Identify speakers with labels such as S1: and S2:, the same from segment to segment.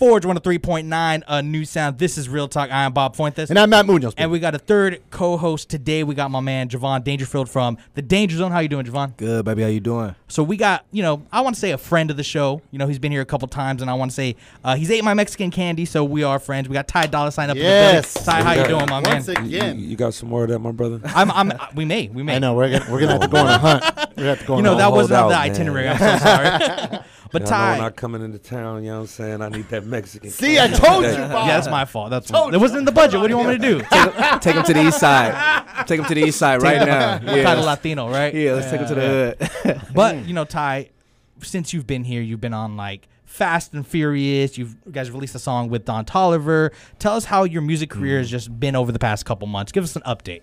S1: Forge 103.9, a new sound. This is Real Talk. I am Bob Fuentes.
S2: And I'm Matt Munoz.
S1: And we got a third co-host today. We got my man Javon Dangerfield from the Danger Zone. How you doing, Javon?
S3: Good, baby. How you doing?
S1: So we got, you know, I want to say a friend of the show. You know, he's been here a couple times, and I want to say uh, he's ate my Mexican candy, so we are friends. We got Ty Dolla Sign up
S2: Yes.
S1: in the building. Ty, how you doing, my man?
S2: Once again.
S4: You, you got some more of that, my brother?
S1: I'm, I'm, we may, we may.
S2: I know we're gonna, we're gonna have to go on a hunt. We're gonna have to go on a hunt.
S1: You know, that wasn't on the
S4: out, man.
S1: itinerary. I'm so sorry. but
S4: Yeah, I know
S1: Ty,
S4: when I coming into town, you know what I'm saying? I need that Mexican.
S2: See, I told you,
S4: Yeah.
S2: Bob.
S1: yeah, that's my fault. That's it wasn't in the budget. What do you want me to do?
S3: Take him to the east side. Take him to the east side right now.
S1: Kind of Latino, right?
S3: yeah. Let's take him to the hood.
S1: But you know, Ty, since you've been here, you've been on like Fast and Furious. You've you guys released a song with Don Toliver. Tell us how your music career has just been over the past couple months. Give us an update.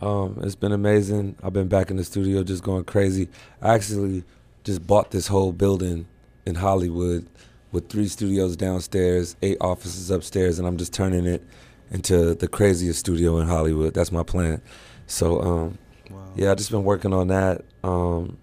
S4: Um, it's been amazing. I've been back in the studio just going crazy. I actually just bought this whole building in Hollywood with three studios downstairs, eight offices upstairs, and I'm just turning it into the craziest studio in Hollywood. That's my plan. So, um, yeah, I've just been working on that. Um,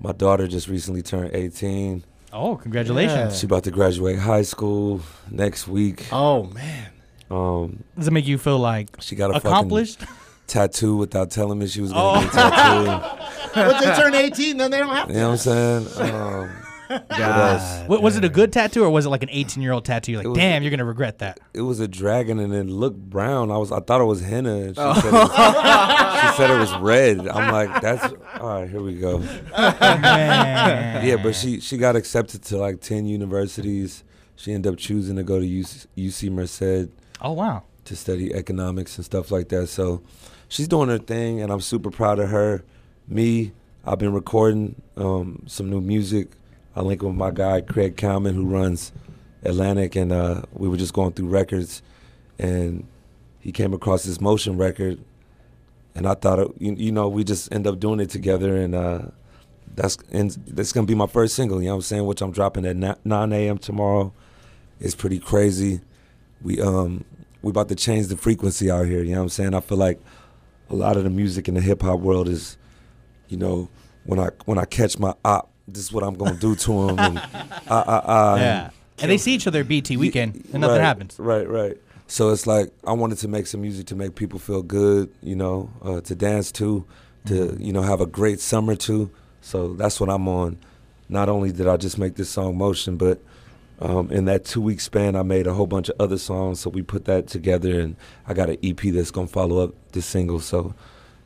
S4: my daughter just recently turned 18.
S1: Oh, congratulations!
S4: She about to graduate high school next week.
S2: Oh man.
S4: Um,
S1: Does it make you feel like
S4: she got a
S1: accomplished?
S4: fucking tattoo without telling me she was
S1: Oh.
S4: gonna get a tattoo.
S2: Once they turn 18, then they don't have to.
S4: You know what I'm saying? Um, what else?
S1: Wa- was it a good tattoo or was it like an 18 year old tattoo? You're like,
S4: was-
S1: damn, you're gonna regret that.
S4: It was a dragon and it looked brown. I was I thought it was henna. She,
S1: Oh.
S4: said, it was, she said it was red. I'm like, that's all right. Here we go.
S1: Man.
S4: Yeah, but she she got accepted to like ten universities. She ended up choosing to go to UC, UC Merced
S1: Oh wow.
S4: to study economics and stuff like that. So she's doing her thing, and I'm super proud of her. Me, I've been recording um, some new music. I link with my guy Craig Kallman, who runs Atlantic, and uh, we were just going through records, and he came across this motion record, and I thought, it, you, you know, we just end up doing it together, and uh, that's and that's gonna be my first single. You know what I'm saying? Which I'm dropping at 9 a.m. tomorrow. It's pretty crazy. We um we about to change the frequency out here. You know what I'm saying? I feel like a lot of the music in the hip hop world is, you know, when I when I catch my op, this is what I'm gonna do to him. And I, I, I,
S1: yeah. And they see each other at BET weekend, and nothing
S4: right,
S1: happens.
S4: Right, right. So it's like I wanted to make some music to make people feel good, you know, uh, to dance to, to
S1: Mm-hmm.
S4: you know have a great summer to. So that's what I'm on. Not only did I just make this song Motion, but um, in that two week span, I made a whole bunch of other songs. So we put that together, and I got an EP that's gonna follow up this single. So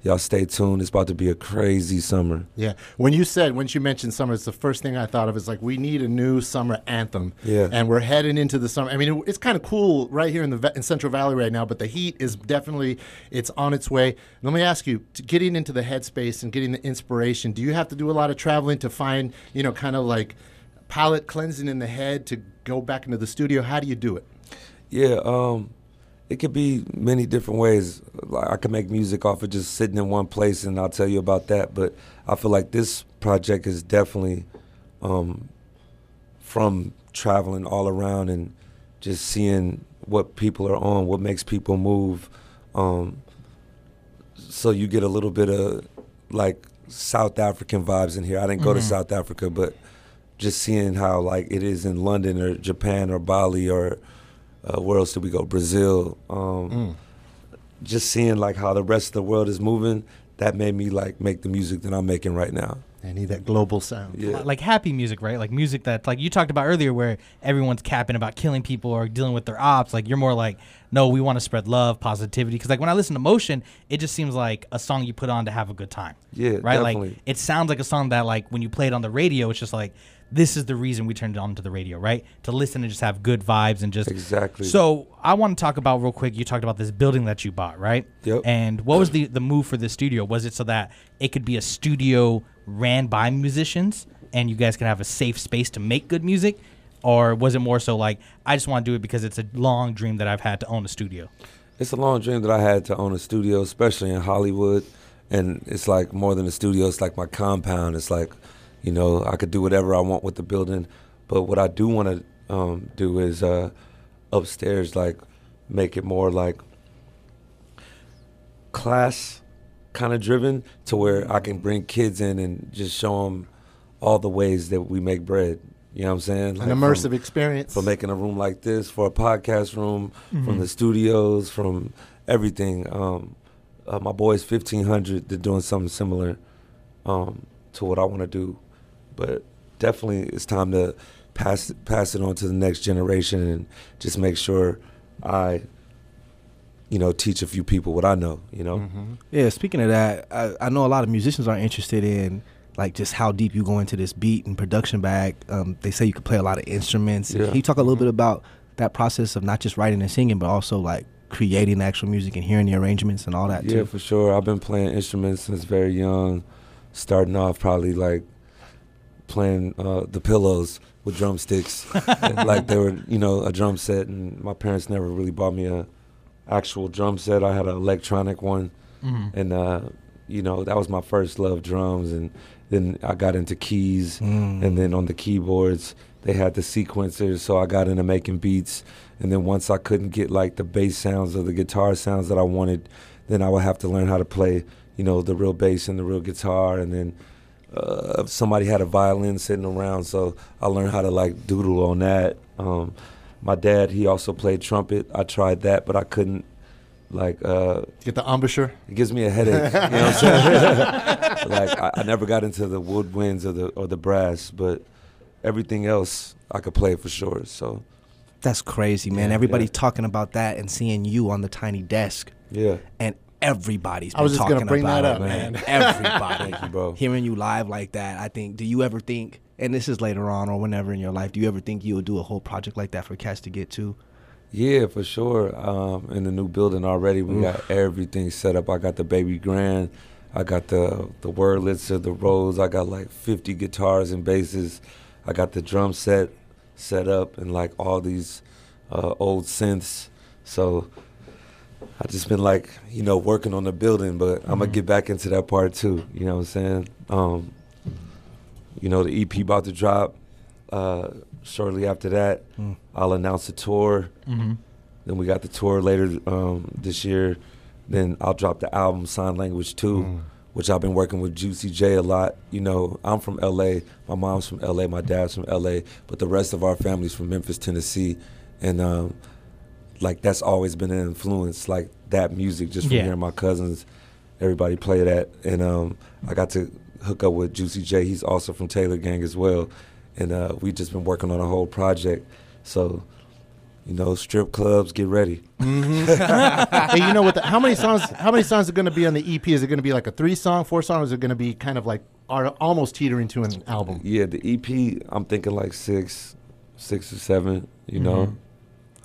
S4: y'all stay tuned. It's about to be a crazy summer.
S2: Yeah. When you said, when you mentioned summer, it's the first thing I thought of It's like, we need a new summer anthem.
S4: Yeah.
S2: And we're heading into the summer. I mean, it, it's kind of cool right here in the in Central Valley right now, but the heat is definitely, it's on its way. Let me ask you, getting into the headspace and getting the inspiration, do you have to do a lot of traveling to find, you know, kind of like palate cleansing in the head to go back into the studio? How do you do it?
S4: Yeah, um, it could be many different ways. Like I can make music off of just sitting in one place, and I'll tell you about that. But I feel like this project is definitely um, from traveling all around and just seeing what people are on, what makes people move. Um, so you get a little bit of like South African vibes in here. I didn't go to South Africa, but just seeing how like it is in London or Japan or Bali or uh, where else did we go? Brazil. Um, Just seeing like how the rest of the world is moving, that made me like make the music that I'm making right now.
S2: I need that global sound.
S4: Yeah.
S1: like happy music, right? Like music that, like you talked about earlier, where everyone's capping about killing people or dealing with their ops. Like you're more like, no, we want to spread love, positivity. Because like when I listen to Motion, it just seems like a song you put on to have a good time.
S4: Yeah,
S1: right. Like it sounds like a song that like when you play it on the radio, it's just like this is the reason we turned it on to the radio, right? To listen and just have good vibes and just
S4: Exactly.
S1: So I want to talk about real quick. You talked about this building that you bought, right?
S4: Yep.
S1: And what was the the move for the studio? Was it so that it could be a studio ran by musicians and you guys can have a safe space to make good music? Or was it more so like I just want to do it because it's a long dream that I've had to own a studio?
S4: It's a long dream that I had to own a studio, especially in Hollywood. And it's like more than a studio, it's like my compound. It's like, you know, I could do whatever I want with the building. But what I do want to um, do is uh, upstairs, like, make it more like class kind of driven to where I can bring kids in and just show them all the ways that we make bread. You know what I'm saying?
S2: An
S4: Like,
S2: immersive
S4: from-
S2: experience.
S4: for making a room like this, for a podcast room,
S1: Mm-hmm.
S4: from the studios, from everything. Um, uh, my boys, fifteen hundred, they're doing something similar um, to what I want to do, but definitely it's time to pass pass it on to the next generation and just make sure I, you know, teach a few people what I know. You know,
S2: Mhm.
S3: Yeah, speaking of that, I, I know a lot of musicians are interested in like just how deep you go into this beat and production bag. Um, they say you can play a lot of instruments.
S4: Yeah.
S3: Can you talk a little bit about that process of not just writing and singing, but also like creating actual music and hearing the arrangements and all that
S4: Yeah,
S3: too?
S4: for sure. I've been playing instruments since very young. Starting off probably like playing uh, the pillows with drumsticks, like they were, you know, a drum set. And my parents never really bought me a actual drum set. I had an electronic one,
S1: Mhm.
S4: and uh, you know that was my first love, drums. And then I got into keys,
S3: Mm.
S4: and then on the keyboards they had the sequencers so i got into making beats and then once i couldn't get like the bass sounds or the guitar sounds that i wanted then i would have to learn how to play you know the real bass and the real guitar and then uh, somebody had a violin sitting around so i learned how to like doodle on that um, my dad he also played trumpet i tried that but i couldn't like uh,
S2: Get the embouchure.
S4: it gives me a headache. You know what I'm saying? like I, I never got into the woodwinds or the or the brass, but everything else I could play for sure. So
S3: That's crazy, man.
S4: Yeah,
S3: Everybody's
S4: yeah.
S3: talking about that and seeing you on the tiny desk,
S4: yeah,
S3: and everybody's
S2: I
S3: been
S2: was just
S3: talking
S2: gonna bring
S3: about
S2: that
S3: it,
S2: up,
S3: man.
S2: man.
S3: Everybody.
S4: thank you, bro.
S3: Hearing you live like that, I think. Do you ever think? And this is later on or whenever in your life. Do you ever think you'll do a whole project like that for cats to get to?
S4: Yeah, for sure. Um, in the new building already, we got everything set up. I got the baby grand. I got the the Wurlitzers of the Rhodes. I got like 50 guitars and basses. I got the drum set set up and like all these uh, old synths. So I just been like, you know, working on the building, but I'm gonna get back into that part too. You know what I'm saying? Um, you know, the EP about to drop. Uh, shortly after that,
S3: Mm.
S4: I'll announce a tour.
S1: Mhm.
S4: Then we got the tour later um, this year. Then I'll drop the album Sign Language 2,
S2: Mm.
S4: which I've been working with Juicy J a lot. You know, I'm from LA. My mom's from LA. My dad's from LA. But the rest of our family's from Memphis, Tennessee. And um, like that's always been an influence, like that music, just from
S1: Yeah.
S4: hearing my cousins, everybody play that. And um, I got to hook up with Juicy J. He's also from Taylor Gang as well. And uh, we just been working on a whole project. So, you know, strip clubs, get ready.
S2: hey, you know what? The, how many songs? How many songs are going to be on the EP? Is it going to be like a three song, four song? Or is it going to be kind of like are almost teetering to an album?
S4: Yeah, the EP, I'm thinking like six, six or seven. You know.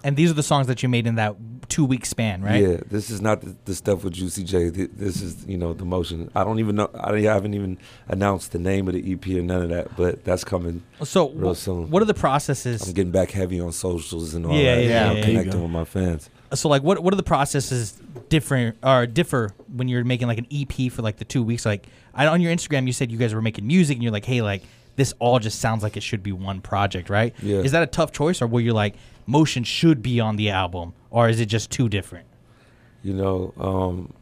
S1: And these are the songs that you made in that two week span, right?
S4: Yeah, this is not the, the stuff with Juicy J. Th- This is you know the motion. I don't even know. I haven't even announced the name of the EP or none of that, but that's coming
S1: So,
S4: real
S1: wh-
S4: soon.
S1: what are the processes?
S4: I'm getting back heavy on socials and all
S1: Yeah,
S4: that.
S1: yeah,
S4: you
S1: yeah,
S4: know,
S1: yeah.
S4: connecting with my fans.
S1: so, like, what what are the processes different or differ when you're making like an EP for like the two weeks? Like, I, on your Instagram, you said you guys were making music, and you're like, hey, like this all just sounds like it should be one project, right?
S4: Yeah.
S1: Is that a tough choice, or were you like, motion should be on the album, or is it just too different?
S4: You know, um,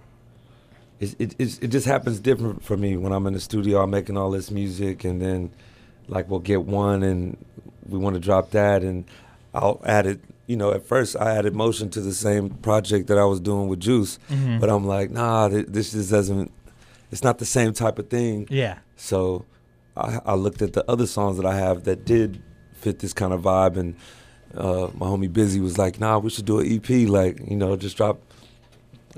S4: it, it it's- it just happens different for me when I'm in the studio. I'm making all this music, and then like we'll get one, and we want to drop that, and I'll add it. You know, at first I added motion to the same project that I was doing with Juice,
S1: Mhm.
S4: but I'm like, nah, th- this just doesn't. It's not the same type of thing.
S1: Yeah.
S4: So I, I looked at the other songs that I have that did fit this kind of vibe, and uh, my homie Busy was like, "Nah, we should do an EP. Like, you know, just drop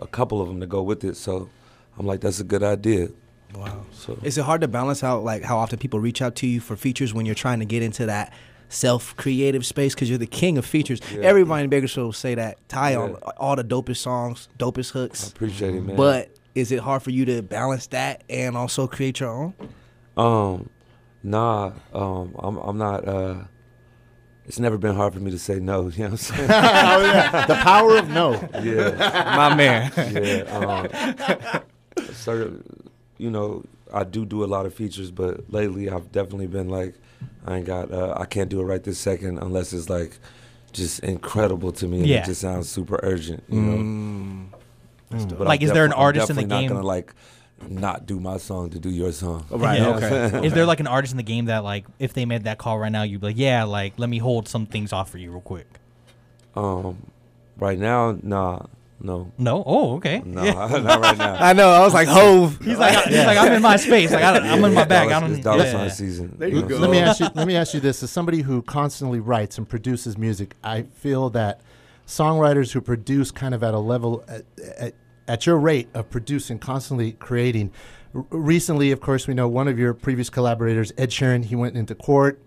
S4: a couple of them to go with it." So I'm like, "That's a good idea."
S3: Wow.
S4: So
S3: Is it hard to balance out like how often people reach out to you for features when you're trying to get into that self creative space because you're the king of features.
S4: Yeah.
S3: Everybody in Bakersfield will say that. Ty
S4: Yeah.
S3: on all the dopest songs, dopest hooks.
S4: I appreciate it, man.
S3: But is it hard for you to balance that and also create your own?
S4: Um, nah, um, I'm I'm not. Uh, it's never been hard for me to say no. You know what I'm saying?
S2: oh yeah, the power of no.
S4: yeah.
S3: My man.
S4: yeah. Um, so, you know, I do do a lot of features, but lately I've definitely been like, I ain't got, uh, I can't do it right this second unless it's like just incredible to me and
S1: Yeah.
S4: it just sounds super urgent, you know.
S3: Mm.
S4: But
S1: Like,
S4: I'm
S1: is there an
S4: defi- I'm
S1: artist in the game-
S4: Not gonna like not do my song to do your song.
S3: Right.
S1: Yeah.
S3: Okay.
S1: Is there like an artist in the game that like if they made that call right now, you'd be like, yeah, like let me hold some things off for you real quick.
S4: Um, right now, nah, no,
S1: No. Oh, okay.
S4: no,
S1: Yeah.
S4: not right now.
S3: I know. I was like, Hove.
S1: He's like, he's like, I'm in my space. Like, I don't, I'm in my
S4: It's
S1: bag. I
S4: dollar-
S1: don't.
S4: It's dollar
S1: yeah.
S4: sign season.
S3: There you
S4: know,
S3: go.
S2: Let me ask you. Let me ask you this: As somebody who constantly writes and produces music, I feel that songwriters who produce kind of at a level at, at, at your rate of producing, constantly creating. R- recently, of course, we know one of your previous collaborators, Ed Sheeran. He went into court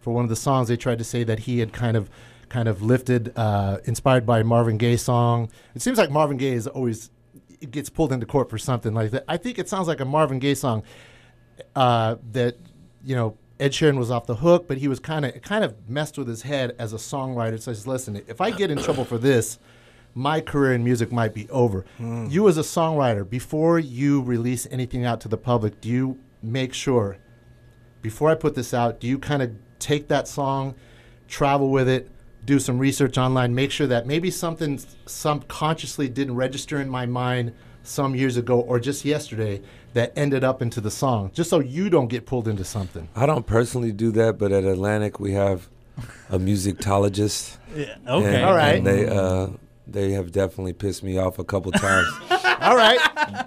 S2: for one of the songs. They tried to say that he had kind of, kind of lifted, uh, inspired by Marvin Gaye song. It seems like Marvin Gaye is always gets pulled into court for something like that. I think it sounds like a Marvin Gaye song uh, that you know Ed Sheeran was off the hook, but he was kind of kind of messed with his head as a songwriter. So he says, "Listen, if I get in trouble for this, my career in music might be over." You as a songwriter, before you release anything out to the public, do you make sure before I put this out, do you kind of take that song, travel with it, do some research online, make sure that maybe something subconsciously didn't register in my mind some years ago or just yesterday that ended up into the song, just so you don't get pulled into something?
S4: I don't personally do that, but at Atlantic we have a musicologist.
S1: Yeah, okay.
S4: and,
S2: All right.
S4: And they uh, they have definitely pissed me off a couple times
S2: All right.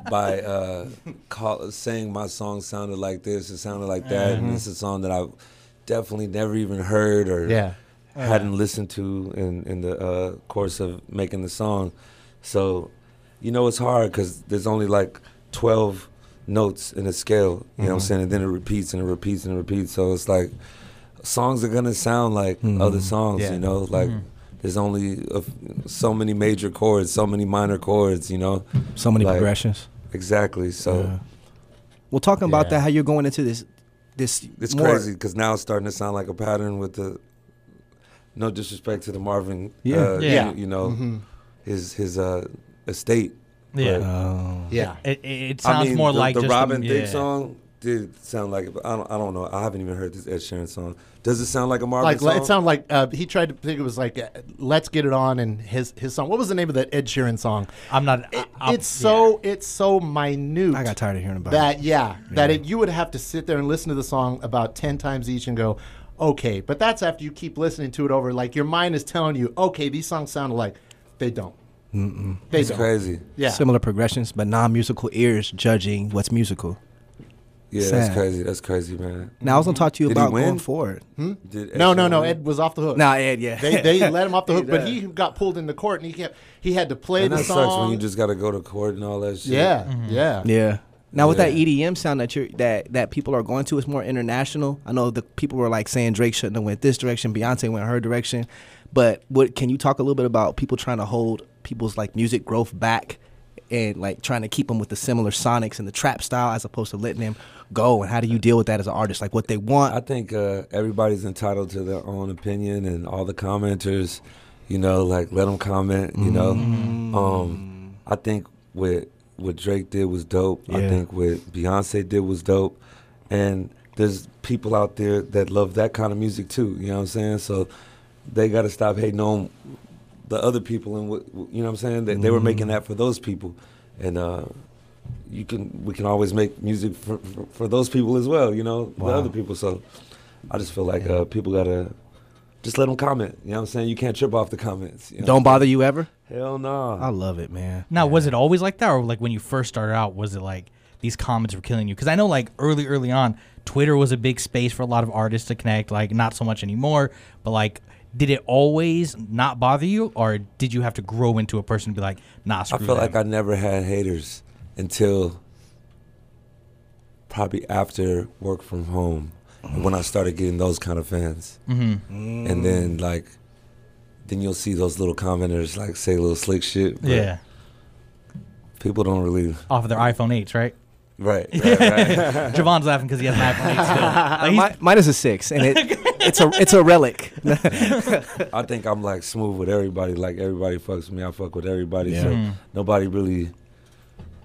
S4: by uh, call, saying my song sounded like this, it sounded like that, and mm-hmm. it's a song that I definitely never even heard or
S2: Yeah. Uh-huh.
S4: hadn't listened to in in the uh, course of making the song. So, you know, it's hard because there's only like 12 notes in a scale. You know what I'm mm-hmm. saying? And then it repeats and it repeats and it repeats. So it's like songs are gonna sound like mm-hmm. other songs.
S2: Yeah.
S4: You know, like. There's only a f so many major chords, so many minor chords, you know.
S3: So many
S4: Like,
S3: progressions.
S4: Exactly. So
S3: Yeah. Well, talking about
S2: Yeah.
S3: that, how you're going into this, this
S4: It's
S3: more-
S4: crazy because now it's starting to sound like a pattern with the. No disrespect to the Marvin,
S3: Yeah.
S4: uh,
S1: Yeah.
S4: You, you know,
S2: Mhm.
S4: his his uh, estate.
S1: Yeah.
S4: But,
S3: Oh.
S2: Yeah.
S1: It, it, it sounds
S4: I mean,
S1: more
S4: the,
S1: like
S4: the
S1: just
S4: Robin
S1: a,
S4: Thicke
S1: yeah.
S4: song did sound like. I don't. I don't know. I haven't even heard this Ed Sheeran song. Does it sound like a Marvin
S2: Like
S4: song?
S2: it sounded like uh, he tried to think it was like uh, "Let's Get It On" and his his song. What was the name of that Ed Sheeran song?
S1: I'm not.
S2: It,
S1: I,
S2: it's so it's so minute.
S3: I got tired of hearing about
S2: that
S3: it.
S2: yeah, that
S3: Yeah.
S2: it, you would have to sit there and listen to the song about 10 times each and go okay but that's after you keep listening to it over like your mind is telling you okay these songs sound alike they don't they
S4: It's
S2: don't
S4: crazy.
S2: yeah
S3: Similar progressions, but non-musical ears judging what's musical.
S4: Yeah,
S3: Sad.
S4: that's crazy. That's crazy, man.
S3: Now I was gonna talk to you
S4: Did he
S3: about
S4: win?
S3: going forward. Hmm?
S4: Did Ed
S2: no no no
S4: win?
S2: ed was off the hook
S3: Nah, Ed, yeah.
S2: they, they let him off the hook but he got pulled into court and he kept he had to play
S4: And
S2: the
S4: that
S2: song
S4: sucks when you just got to go to court and all that shit.
S2: yeah mm-hmm. yeah
S3: Yeah. Now with that EDM sound that you're that that people are going to, it's more international. I know the people were like saying Drake shouldn't have went this direction, Beyonce went her direction. But what can you talk a little bit about people trying to hold people's like music growth back and like trying to keep them with the similar sonics and the trap style as opposed to letting them go? And how do you deal with that as an artist? Like what they want?
S4: I think uh, everybody's entitled to their own opinion, and all the commenters, you know, like let them comment. You know,
S3: Mm.
S4: um, I think what what Drake did was dope. I think what Beyonce did was dope, and there's people out there that love that kind of music too. You know what I'm saying? So they got to stop hating on the other people, and what you know what I'm saying? They, they were making that for those people, and. uh you can we can always make music for, for, for those people as well, you know, the other people. So I just feel like uh, people gotta just let them comment. You know what I'm saying? You can't trip off the comments. You know?
S3: Don't bother you ever?
S4: Hell no.
S3: I love it, man.
S1: Now, was it always like that, or like when you first started out, was it like these comments were killing you? Because I know, like early, early on, Twitter was a big space for a lot of artists to connect. Like, not so much anymore, but like, did it always not bother you, or did you have to grow into a person to be like, nah,
S4: I
S1: screw
S4: feel
S1: that?
S4: like I never had haters until probably after work from home when I started getting those kind of fans.
S1: Mm-hmm.
S4: And then like then you'll see those little commenters like say little slick shit. but
S1: yeah,
S4: People don't really
S1: off of their iPhone 8s, right?
S4: right. right, right.
S1: Javon's laughing because he has an iPhone 8 still. Like, he's-
S3: Mi- mine is a six, and it it's a it's a relic.
S4: I think I'm like smooth with everybody. Like everybody fucks with me. I fuck with everybody.
S3: Yeah.
S4: So
S1: Mhm.
S4: nobody really.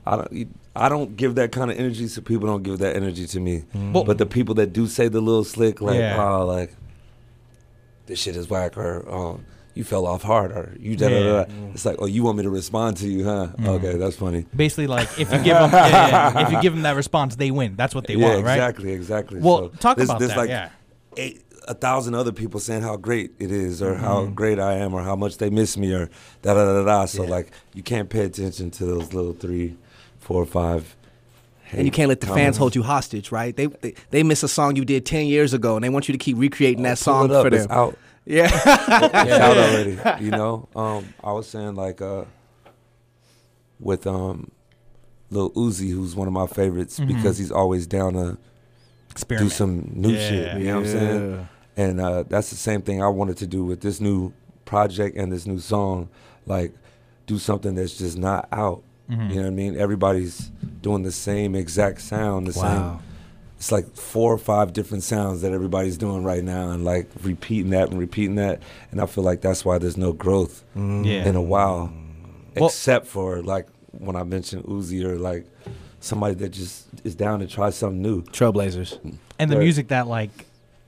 S4: I don't. I don't give that kind of energy, so people don't give that energy to me.
S1: Well-
S4: but the people that do say the little slick, like,
S1: Yeah.
S4: oh, like this shit is whack, or oh, you fell off hard or you da da da. da." It's like, oh, you want me to respond to you, huh? Okay, that's funny.
S1: Basically, like if you give them, yeah, yeah, if you give them that response, they win. That's what they
S4: yeah,
S1: want, right?
S4: exactly, exactly.
S1: Well,
S4: So
S1: talk
S4: there's-
S1: about
S4: there's
S1: that.
S4: like
S1: yeah.
S4: eight, a thousand other people saying how great it is, or
S1: Mm-hmm.
S4: how great I am, or how much they miss me, or da da da da. So
S2: Yeah.
S4: like, you can't pay attention to those little three, four, five.
S3: And you can't let the fans hold you hostage, right? They, they they miss a song you did ten years ago, and they want you to keep recreating that
S4: Oh, Pull
S3: song
S4: it up,
S3: for
S4: It's
S3: them.
S4: out.
S3: Yeah,
S4: It's out already. You know. Um, I was saying like uh, with um, Lil Uzi, who's one of my favorites
S1: Mhm.
S4: because he's always down to
S1: Experiment.
S4: do some new
S1: Yeah.
S4: shit. You know what I'm saying? And uh, that's the same thing I wanted to do with this new project and this new song. Like, do something that's just not out.
S1: Mhm.
S4: You know what I mean? Everybody's doing the same exact sound, the
S3: Wow.
S4: same. It's like four or five different sounds that everybody's doing right now, and like repeating that and repeating that. And I feel like that's why there's no growth mm.
S1: Yeah.
S4: in a while,
S1: Well-
S4: except for like when I mentioned Uzi or like somebody that just is down to try something new.
S3: Trailblazers.
S1: and the
S4: Right.
S1: music that like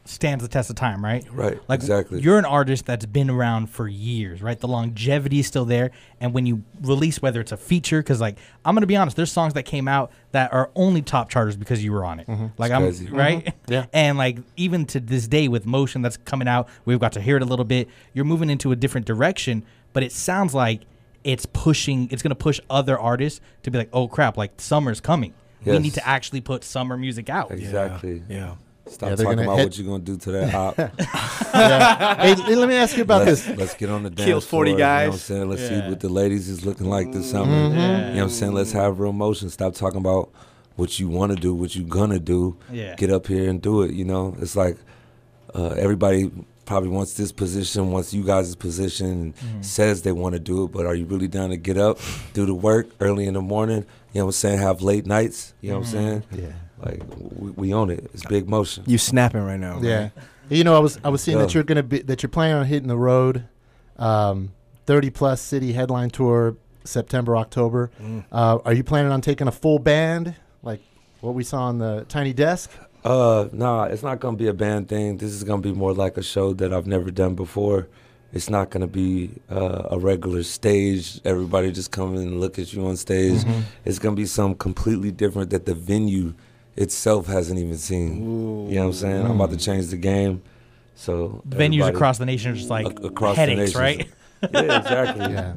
S1: stands the test of time, right?
S4: Right.
S1: Like
S4: exactly.
S1: you're an artist that's been around for years, right? The longevity is still there, and when you release, whether it's a feature, because like I'm gonna be honest, there's songs that came out that are only top charters because you were on it. Mm-hmm. Like
S4: It's
S1: I'm
S4: crazy. Mm-hmm.
S1: right,
S2: Yeah.
S1: And like even to this day, with motion that's coming out, we've got to hear it a little bit. You're moving into a different direction, but it sounds like it's pushing. It's gonna push other artists to be like, oh crap, like summer's coming. We
S4: Yes.
S1: need to actually put summer music out.
S4: exactly.
S3: Yeah.
S4: Stop
S2: Yeah,
S4: talking about
S2: hit-
S4: what you're gonna do to that op.
S2: yeah. Hey, let me ask you about
S4: let's,
S2: this.
S4: let's get on the dance
S3: Kills 40
S4: floor, You know what I'm
S3: guys.
S4: saying? Let's
S1: Yeah.
S4: see what the ladies is looking like this summer.
S2: Mm-hmm.
S4: You know what I'm saying? Let's have real motion. Stop talking about what you want to do, what you're gonna do.
S1: Yeah.
S4: Get up here and do it. You know, it's like uh, everybody probably wants this position, wants you guys' position, and
S1: Mm-hmm.
S4: says they want to do it, but are you really down to get up, do the work early in the morning? You know what I'm saying? Have late nights. You know what I'm saying?
S2: Yeah.
S4: Like we, we own it. It's big motion.
S3: You snapping right now.
S2: Yeah.
S3: man.
S2: You know, I was I was seeing that you're gonna be that you're planning on hitting the road, um, thirty plus city headline tour September October.
S3: Mm.
S2: Uh, are you planning on taking a full band like what we saw on the Tiny Desk?
S4: Uh, nah, it's not gonna be a band thing. This is gonna be more like a show that I've never done before. It's not gonna be uh, a regular stage. Everybody just come and look at you on stage.
S2: Mm-hmm.
S4: It's gonna be something completely different that the venue itself hasn't even seen. You know what I'm saying? I'm about to change the game. So
S1: Venues across the nation are just like
S4: ac- across the
S1: headaches,
S4: nation.
S1: right?
S4: yeah, exactly.
S2: Yeah.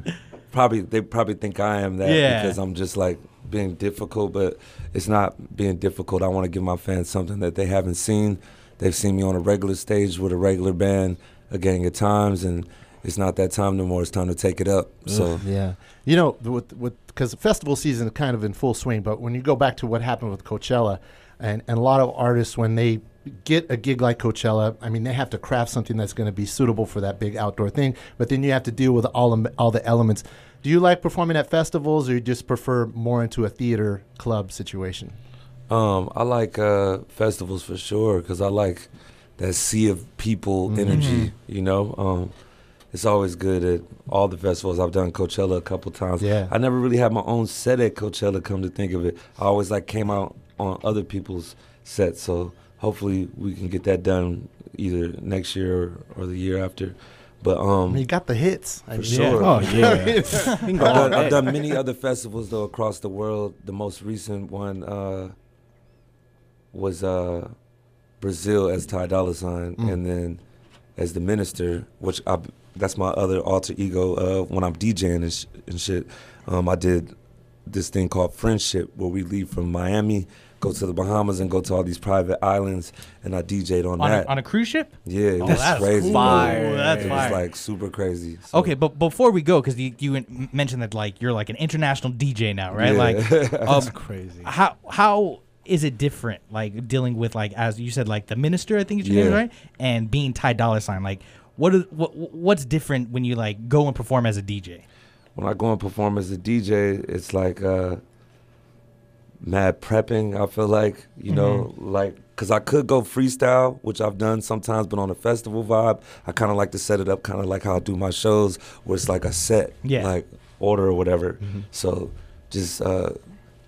S4: Probably they probably think I am that
S1: Yeah.
S4: because I'm just like being difficult, but it's not being difficult. I want to give my fans something that they haven't seen. They've seen me on a regular stage with a regular band, a gang of times, and it's not that time no more. It's time to take it up. So
S2: Yeah, you know, with with because festival season is kind of in full swing. But when you go back to what happened with Coachella, and and a lot of artists when they get a gig like Coachella, I mean, they have to craft something that's going to be suitable for that big outdoor thing. But then you have to deal with all the, all the elements. Do you like performing at festivals, or you just prefer more into a theater club situation?
S4: Um, I like uh, festivals for sure because I like that sea of people
S2: Mhm.
S4: energy. You know, um, it's always good at all the festivals. I've done Coachella a couple times.
S2: Yeah.
S4: I never really had my own set at Coachella. Come to think of it, I always like came out on other people's sets. So hopefully we can get that done either next year or, or the year after. But
S2: I
S4: um,
S2: mean, you got the hits. I
S4: for
S2: mean,
S4: sure.
S3: Oh yeah. We can go
S4: I've done, I've done many other festivals though across the world. The most recent one uh, was uh, Brazil as Ty Dolla Sign,
S2: Mm.
S4: and then as the minister, which I that's my other alter ego. Uh, when I'm DJing and, sh- and shit, um, I did this thing called Friendship, where we leave from Miami, go to the Bahamas, and go to all these private islands, and I DJ'd on,
S1: on,
S4: that.
S1: a, on a cruise ship.
S4: yeah, it
S1: Oh,
S4: was
S1: that's
S4: crazy.
S1: cool.
S4: bro.
S3: Fire.
S1: That's
S4: it
S1: fire.
S4: was like super crazy. So-
S1: Okay, but before we go, because you, you mentioned that like you're like an international DJ now, right?
S4: Yeah.
S1: Like, um,
S3: That's crazy.
S1: how how is it different? Like dealing with like as you said, like the minister, I think is your name,
S4: Yeah.
S1: right? And being Ty Dolla Sign, like what is what what's different when you like go and perform as a DJ?
S4: when I go and perform as a DJ, it's like uh, mad prepping. I feel like you know,
S1: Mm-hmm.
S4: like because I could go freestyle, which I've done sometimes, but on a festival vibe, I kind of like to set it up, kind of like how I do my shows, where it's like a set,
S1: Yeah. Mm-hmm.
S4: like order or whatever. So just uh,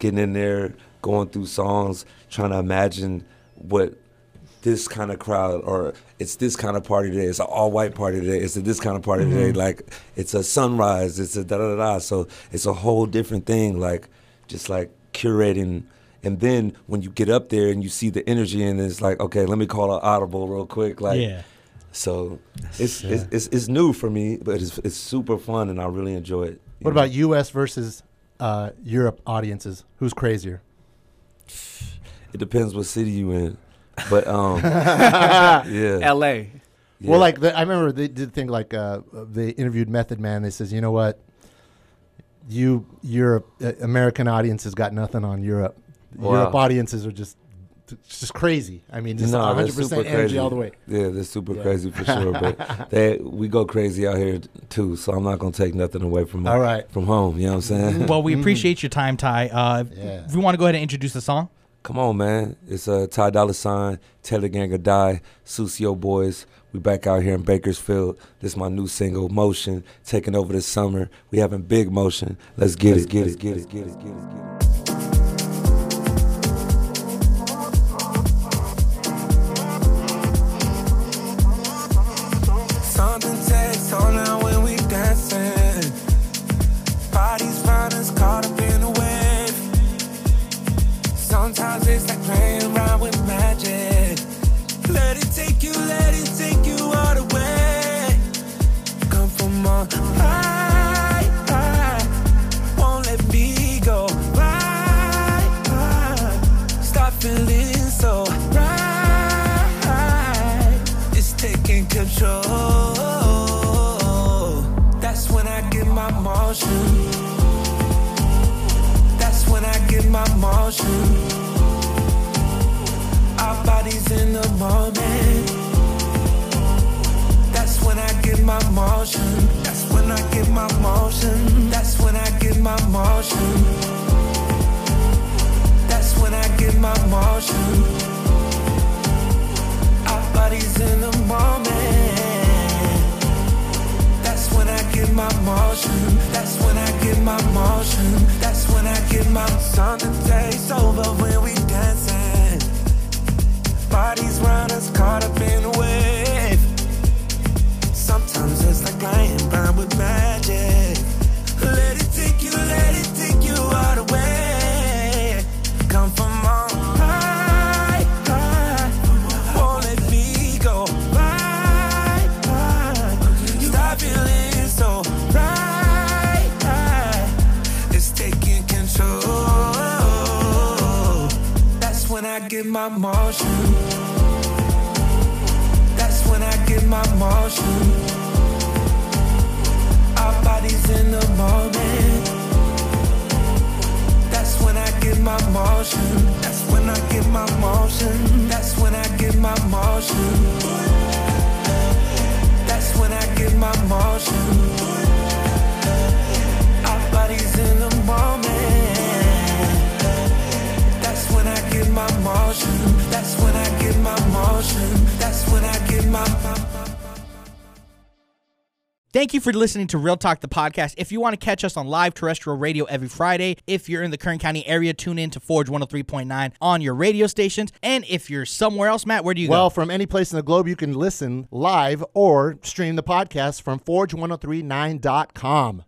S4: getting in there, going through songs, trying to imagine what this kind of crowd or it's this kind of party today. It's an all white party today. It's a this kind of party today. Like it's a sunrise. It's a da da da. da. So it's a whole different thing. Like just like curating. And then when you get up there and you see the energy and it's like, okay, let me call an audible real quick. Like
S1: yeah.
S4: so it's, it's it's it's new for me, but it's it's super fun and I really enjoy it.
S2: What
S4: know?
S2: about U.S. versus uh, Europe audiences? Who's crazier?
S4: It depends what city you in. But um yeah.
S3: L.A.
S4: yeah.
S2: Well, like the, I remember they did think like uh, they interviewed Method Man. They says, you know what, you Europe uh, American audiences got nothing on Europe.
S4: Wow.
S2: Europe audiences are just it's just crazy. I mean, just
S4: No,
S2: hundred percent energy
S4: crazy.
S2: all the way.
S4: Yeah, they're super
S2: Yeah.
S4: crazy for sure. But they we go crazy out here too, so I'm not gonna take nothing away from
S2: All right.
S4: from home. You know what I'm saying?
S1: Well, we appreciate your time, Ty. Uh,
S2: Yeah.
S1: If we want to go ahead and introduce the song.
S4: Come on, man. It's uh, Ty Dolla Sign, Taylor Gang or Die, Sucio Boys. We back out here in Bakersfield. This is my new single, Motion, taking over this summer. We having big motion. Let's get it, get it, get it, get it, get it, get it.
S5: Motion. Our bodies in the moment. That's when I get my motion. That's when I get my motion. That's when I get my motion. That's when I get my motion. Our bodies in the moment. That's when I get my motion. That's when I get my motion. That's That's when I get my motion. That's when I get my motion. That's when I get my motion. Our bodies in the moment. That's when I get my motion. That's when I get my motion. That's when I get my.
S1: Thank you for listening to Real Talk, the podcast. If you want to catch us on live terrestrial radio every Friday, if you're in the Kern County area, tune in to Forge 103.9 on your radio stations. And if you're somewhere else, Matt, where do you
S2: Well,
S1: go?
S2: Well, from any place in the globe, you can listen live or stream the podcast from forge1039.com.